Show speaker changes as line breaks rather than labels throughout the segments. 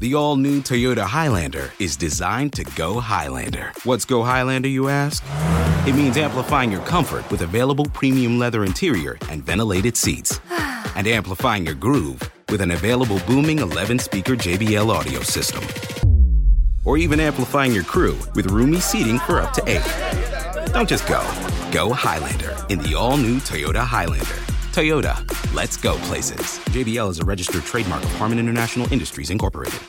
The all new Toyota Highlander is designed to go Highlander. What's go Highlander, you ask? It means amplifying your comfort with available premium leather interior and ventilated seats, and amplifying your groove with an available booming 11 speaker JBL audio system. Or even amplifying your crew with roomy seating for up to eight. Don't just go, go Highlander in the all new Toyota Highlander. Toyota, let's go places. JBL is a registered trademark of Harman International Industries, Incorporated.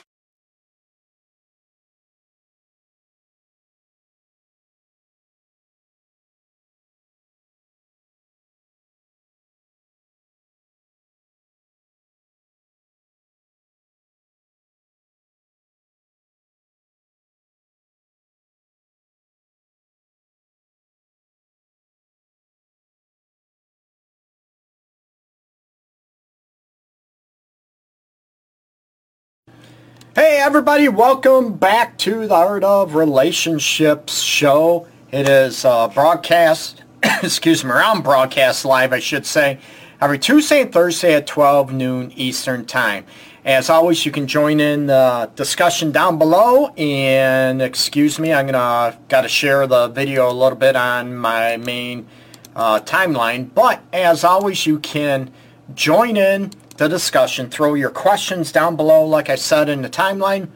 Hey everybody, welcome back to the Art of Relationships show. It is uh, broadcast, excuse me, around broadcast live I should say, every Tuesday and Thursday at 12 noon Eastern Time. As always, you can join in the discussion down below and excuse me, I'm gonna gotta share the video a little bit on my main uh, timeline, but as always you can join in the discussion. Throw your questions down below, like I said in the timeline.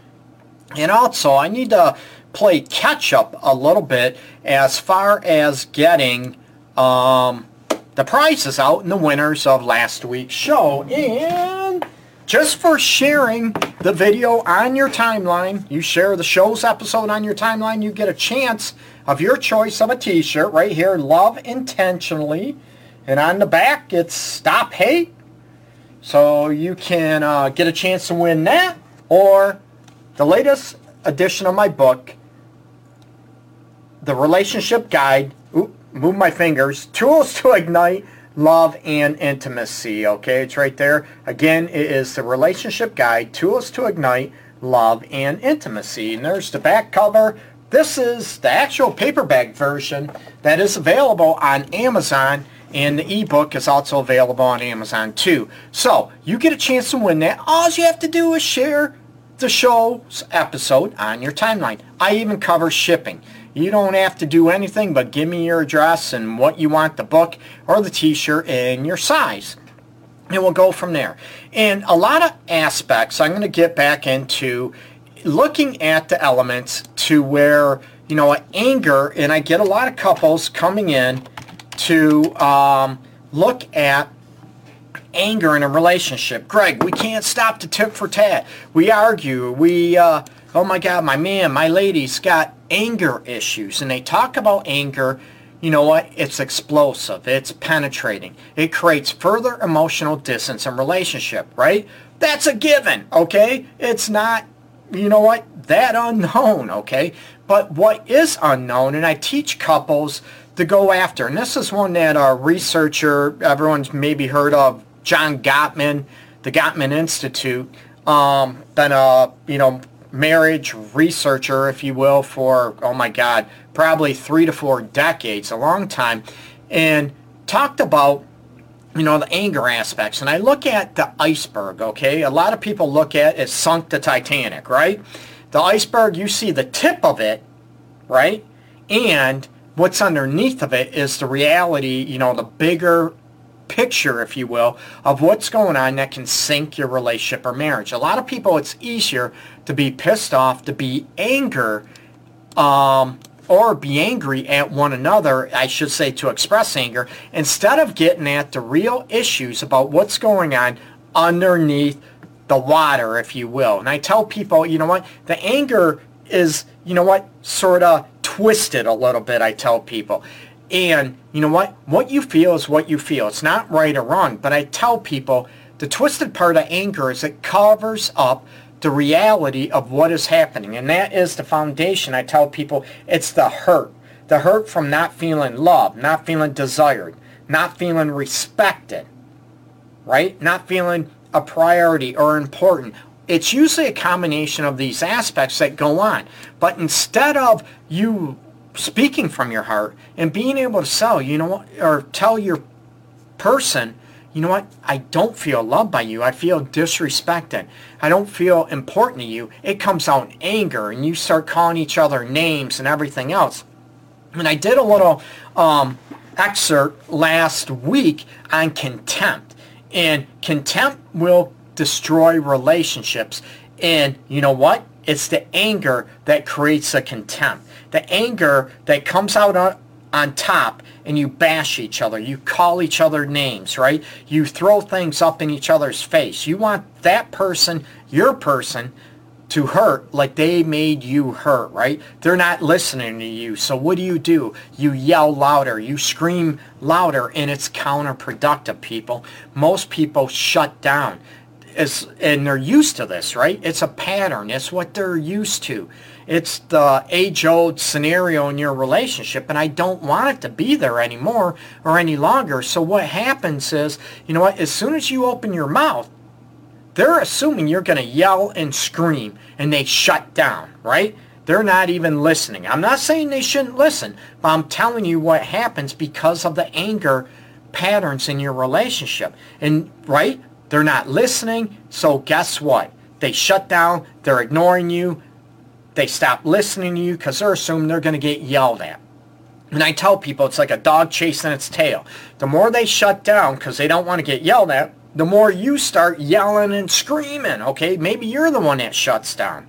And also, I need to play catch up a little bit as far as getting um, the prizes out and the winners of last week's show. And just for sharing the video on your timeline, you share the show's episode on your timeline, you get a chance of your choice of a t-shirt right here, Love Intentionally. And on the back, it's Stop Hate, so you can uh, get a chance to win that or the latest edition of my book, The Relationship Guide. Ooh, move my fingers. Tools to Ignite Love and Intimacy. Okay, it's right there. Again, it is the Relationship Guide, Tools to Ignite Love and Intimacy. And there's the back cover. This is the actual paperback version that is available on Amazon and the ebook is also available on Amazon too. So you get a chance to win that. All you have to do is share the show's episode on your timeline. I even cover shipping. You don't have to do anything but give me your address and what you want the book or the t-shirt and your size. And we'll go from there. And a lot of aspects I'm going to get back into looking at the elements to where, you know, anger, and I get a lot of couples coming in to um, look at anger in a relationship. Greg, we can't stop the tit for tat. We argue. We, uh, oh my God, my man, my lady's got anger issues. And they talk about anger. You know what? It's explosive. It's penetrating. It creates further emotional distance in relationship, right? That's a given, okay? It's not, you know what, that unknown, okay? But what is unknown, and I teach couples to go after. And this is one that a researcher, everyone's maybe heard of, John Gottman, the Gottman Institute, um, been a, you know, marriage researcher, if you will, for, oh my God, probably three to four decades, a long time, and talked about, you know, the anger aspects. And I look at the iceberg, okay? A lot of people look at it sunk the Titanic, right? The iceberg, you see the tip of it, right? And what's underneath of it is the reality, you know, the bigger picture, if you will, of what's going on that can sink your relationship or marriage. A lot of people, it's easier to be pissed off, to be anger, um, or be angry at one another, I should say to express anger, instead of getting at the real issues about what's going on underneath the water, if you will. And I tell people, you know what, the anger is, you know what, sort of twisted a little bit, I tell people. And you know what? What you feel is what you feel. It's not right or wrong. But I tell people the twisted part of anger is it covers up the reality of what is happening. And that is the foundation. I tell people it's the hurt. The hurt from not feeling loved, not feeling desired, not feeling respected, right? Not feeling a priority or important it's usually a combination of these aspects that go on. But instead of you speaking from your heart and being able to sell, you know, what, or tell your person, you know what? I don't feel loved by you. I feel disrespected. I don't feel important to you. It comes out in anger and you start calling each other names and everything else. And I did a little um, excerpt last week on contempt. And contempt will destroy relationships. And you know what? It's the anger that creates a contempt. The anger that comes out on, on top and you bash each other. You call each other names, right? You throw things up in each other's face. You want that person, your person, to hurt like they made you hurt, right? They're not listening to you. So what do you do? You yell louder. You scream louder and it's counterproductive, people. Most people shut down. It's, and they're used to this, right? It's a pattern. It's what they're used to. It's the age-old scenario in your relationship, and I don't want it to be there anymore or any longer. So what happens is, you know what, as soon as you open your mouth, they're assuming you're going to yell and scream, and they shut down, right? They're not even listening. I'm not saying they shouldn't listen, but I'm telling you what happens because of the anger patterns in your relationship. And, right, they're not listening, so guess what? They shut down, they're ignoring you, they stop listening to you because they're assuming they're going to get yelled at. And I tell people it's like a dog chasing its tail. The more they shut down because they don't want to get yelled at, the more you start yelling and screaming, okay? Maybe you're the one that shuts down.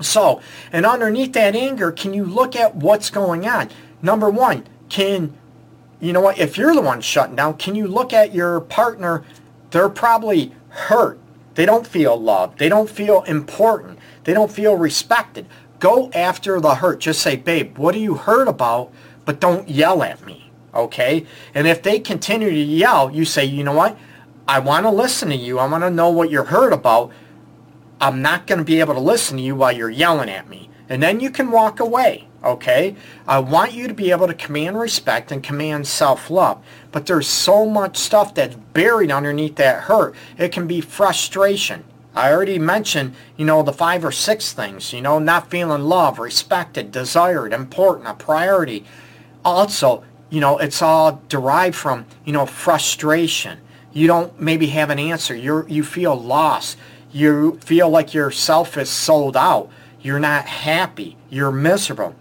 So, and underneath that anger, can you look at what's going on? Number one, can, you know what, if you're the one shutting down, can you look at your partner? They're probably hurt. They don't feel loved. They don't feel important. They don't feel respected. Go after the hurt. Just say, babe, what are you hurt about? But don't yell at me. Okay? And if they continue to yell, you say, you know what? I want to listen to you. I want to know what you're hurt about. I'm not going to be able to listen to you while you're yelling at me. And then you can walk away. Okay? I want you to be able to command respect and command self-love. But there's so much stuff that's buried underneath that hurt. It can be frustration. I already mentioned, you know, the five or six things, you know, not feeling loved, respected, desired, important, a priority. Also, you know, it's all derived from, you know, frustration. You don't maybe have an answer. You you feel lost. You feel like yourself is sold out. You're not happy. You're miserable.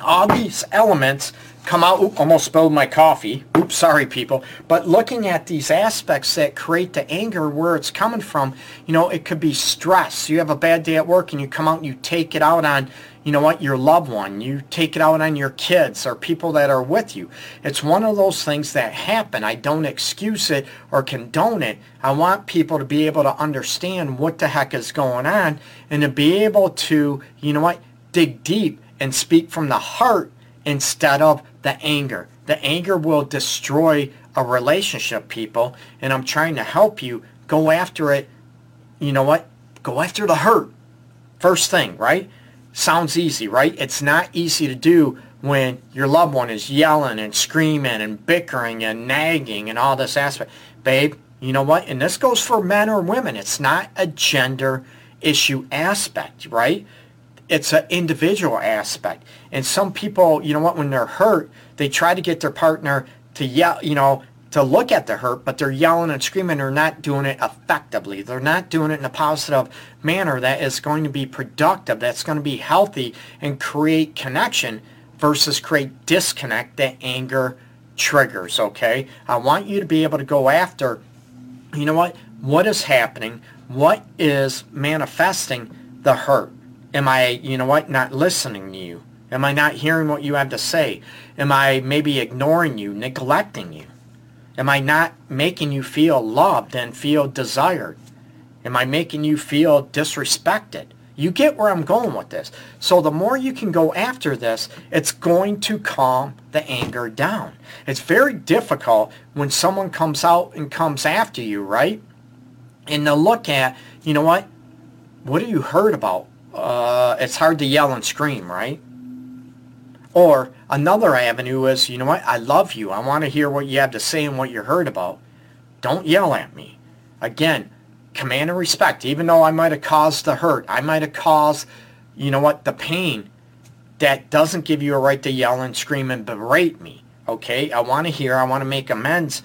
All these elements come out, Oop, almost spilled my coffee. Oops, sorry people. But looking at these aspects that create the anger, where it's coming from, you know, it could be stress. You have a bad day at work and you come out and you take it out on, you know what, your loved one. You take it out on your kids or people that are with you. It's one of those things that happen. I don't excuse it or condone it. I want people to be able to understand what the heck is going on and to be able to, you know what, dig deep and speak from the heart instead of the anger. The anger will destroy a relationship, people, and I'm trying to help you go after it. You know what? Go after the hurt. First thing, right? Sounds easy, right? It's not easy to do when your loved one is yelling and screaming and bickering and nagging and all this aspect. Babe, you know what? And this goes for men or women. It's not a gender issue aspect, right? It's an individual aspect. And some people, you know what, when they're hurt, they try to get their partner to yell, you know, to look at the hurt, but they're yelling and screaming. They're not doing it effectively. They're not doing it in a positive manner that is going to be productive, that's going to be healthy and create connection versus create disconnect that anger triggers, okay? I want you to be able to go after, you know what, what is happening? What is manifesting the hurt? Am I, you know what, not listening to you? Am I not hearing what you have to say? Am I maybe ignoring you, neglecting you? Am I not making you feel loved and feel desired? Am I making you feel disrespected? You get where I'm going with this. So the more you can go after this, it's going to calm the anger down. It's very difficult when someone comes out and comes after you, right? And to look at, you know what? What are you hurt about? Uh, it's hard to yell and scream, right? Or another avenue is, you know what, I love you. I want to hear what you have to say and what you're hurt about. Don't yell at me. Again, command and respect. Even though I might have caused the hurt, I might have caused, you know what, the pain, that doesn't give you a right to yell and scream and berate me. Okay? I want to hear, I want to make amends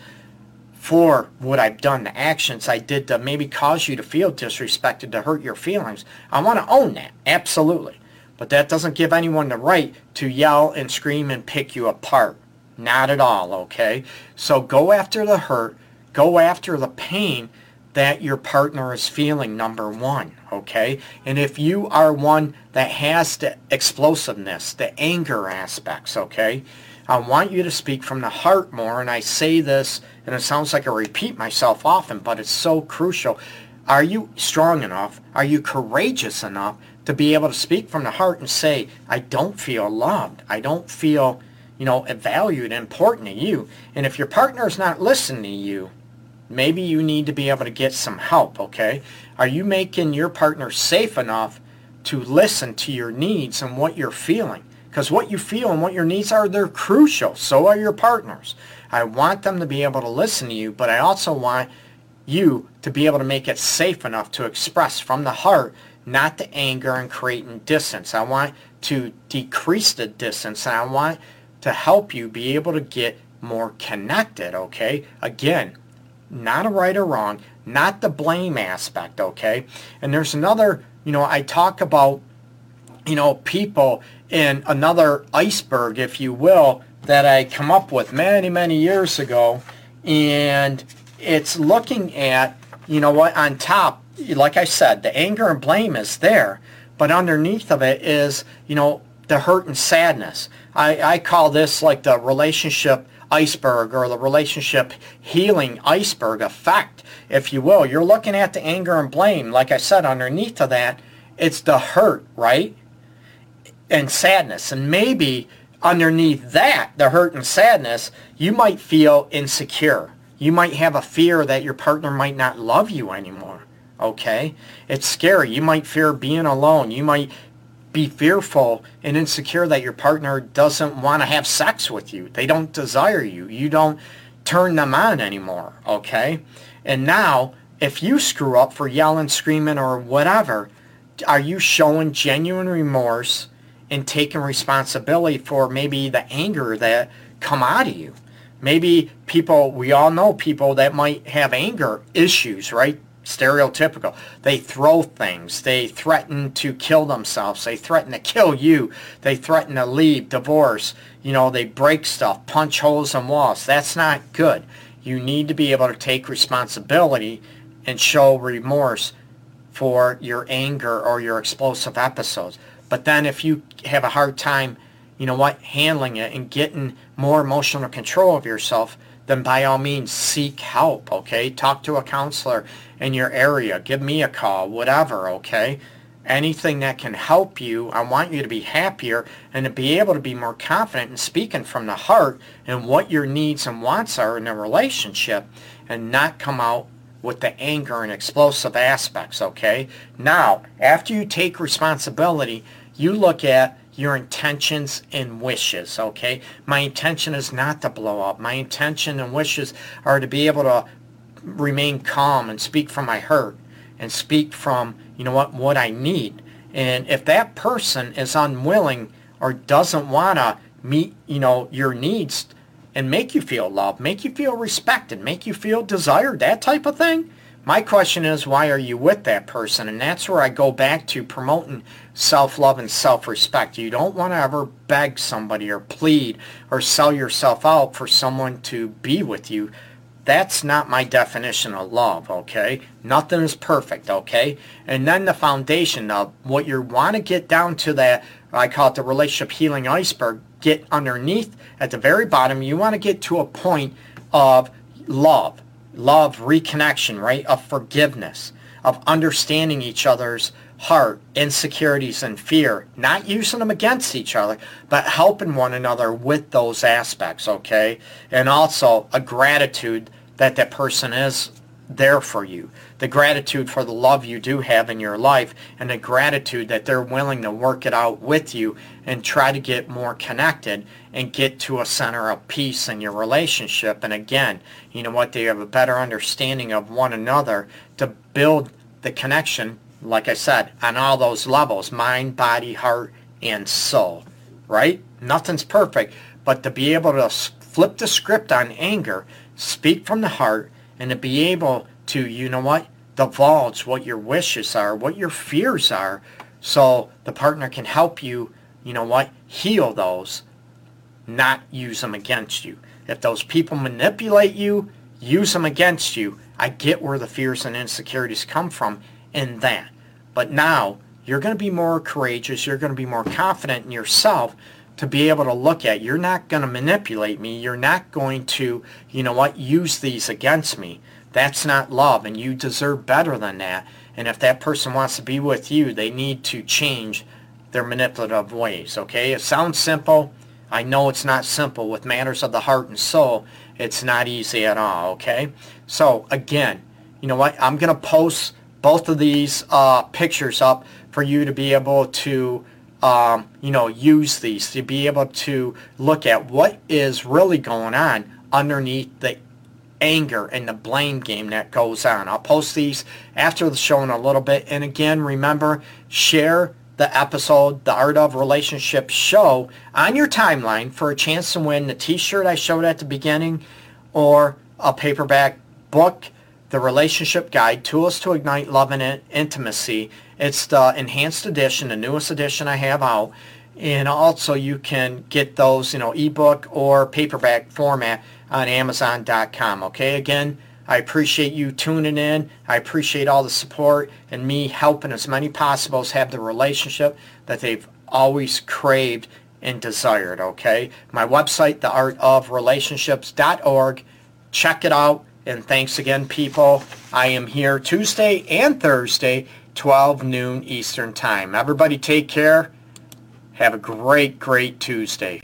for what I've done, the actions I did to maybe cause you to feel disrespected, to hurt your feelings. I want to own that, absolutely. But that doesn't give anyone the right to yell and scream and pick you apart. Not at all, okay? So go after the hurt, go after the pain that your partner is feeling, number one, okay? And if you are one that has the explosiveness, the anger aspects, okay? I want you to speak from the heart more, and I say this, and it sounds like I repeat myself often, but it's so crucial. Are you strong enough? Are you courageous enough to be able to speak from the heart and say, I don't feel loved. I don't feel, you know, valued and important to you. And if your partner is not listening to you, maybe you need to be able to get some help, okay? Are you making your partner safe enough to listen to your needs and what you're feeling? Because what you feel and what your needs are, they're crucial. So are your partners. I want them to be able to listen to you, but I also want you to be able to make it safe enough to express from the heart, not the anger and creating distance. I want to decrease the distance and I want to help you be able to get more connected, okay? Again, not a right or wrong, not the blame aspect, okay? And there's another, you know, I talk about, you know, people in another iceberg, if you will, that I come up with many, many years ago. And it's looking at, you know what, on top, like I said, the anger and blame is there. But underneath of it is, you know, the hurt and sadness. I, I call this like the relationship iceberg or the relationship healing iceberg effect, if you will. You're looking at the anger and blame. Like I said, underneath of that, it's the hurt, right? And sadness. And maybe underneath that, the hurt and sadness, you might feel insecure. You might have a fear that your partner might not love you anymore. Okay? It's scary. You might fear being alone. You might be fearful and insecure that your partner doesn't want to have sex with you. They don't desire you. You don't turn them on anymore. Okay? And now, if you screw up for yelling, screaming, or whatever, are you showing genuine remorse and taking responsibility for maybe the anger that come out of you. Maybe people, we all know people that might have anger issues, right? Stereotypical. They throw things. They threaten to kill themselves. They threaten to kill you. They threaten to leave, divorce. You know, they break stuff, punch holes in walls. That's not good. You need to be able to take responsibility and show remorse for your anger or your explosive episodes. But then if you have a hard time, you know what, handling it and getting more emotional control of yourself, then by all means seek help, okay? Talk to a counselor in your area. Give me a call, whatever, okay? Anything that can help you, I want you to be happier and to be able to be more confident in speaking from the heart and what your needs and wants are in a relationship and not come out with the anger and explosive aspects, okay? Now, after you take responsibility you look at your intentions and wishes, okay? My intention is not to blow up. My intention and wishes are to be able to remain calm and speak from my hurt and speak from, you know what, what I need. And if that person is unwilling or doesn't want to meet, you know, your needs and make you feel loved, make you feel respected, make you feel desired, that type of thing, my question is, why are you with that person? And that's where I go back to promoting self-love and self-respect. You don't want to ever beg somebody or plead or sell yourself out for someone to be with you. That's not my definition of love, okay? Nothing is perfect, okay? And then the foundation of what you want to get down to that, I call it the relationship healing iceberg, get underneath at the very bottom, you want to get to a point of love love, reconnection, right? Of forgiveness, of understanding each other's heart, insecurities, and fear, not using them against each other, but helping one another with those aspects, okay? And also a gratitude that that person is there for you. The gratitude for the love you do have in your life and the gratitude that they're willing to work it out with you and try to get more connected and get to a center of peace in your relationship. And again, you know what, they have a better understanding of one another to build the connection, like I said, on all those levels, mind, body, heart, and soul, right? Nothing's perfect, but to be able to flip the script on anger speak from the heart and to be able to, you know what, divulge what your wishes are, what your fears are, so the partner can help you, you know what, heal those, not use them against you. If those people manipulate you, use them against you. I get where the fears and insecurities come from in that. But now you're going to be more courageous. You're going to be more confident in yourself to be able to look at. You're not going to manipulate me. You're not going to, you know what, use these against me. That's not love, and you deserve better than that. And if that person wants to be with you, they need to change their manipulative ways, okay? It sounds simple. I know it's not simple. With matters of the heart and soul, it's not easy at all, okay? So, again, you know what? I'm going to post both of these uh, pictures up for you to be able to, um, you know, use these, to be able to look at what is really going on underneath the anger and the blame game that goes on. I'll post these after the show in a little bit. And again, remember, share the episode, The Art of Relationship show, on your timeline for a chance to win the t-shirt I showed at the beginning or a paperback book, The Relationship Guide, Tools to Ignite Love and Intimacy. It's the enhanced edition, the newest edition I have out. And also you can get those, you know, ebook or paperback format on Amazon.com. Okay, again, I appreciate you tuning in. I appreciate all the support and me helping as many possibles have the relationship that they've always craved and desired, okay? My website, theartofrelationships.org. Check it out. And thanks again, people. I am here Tuesday and Thursday, 12 noon Eastern Time. Everybody take care. Have a great, great Tuesday.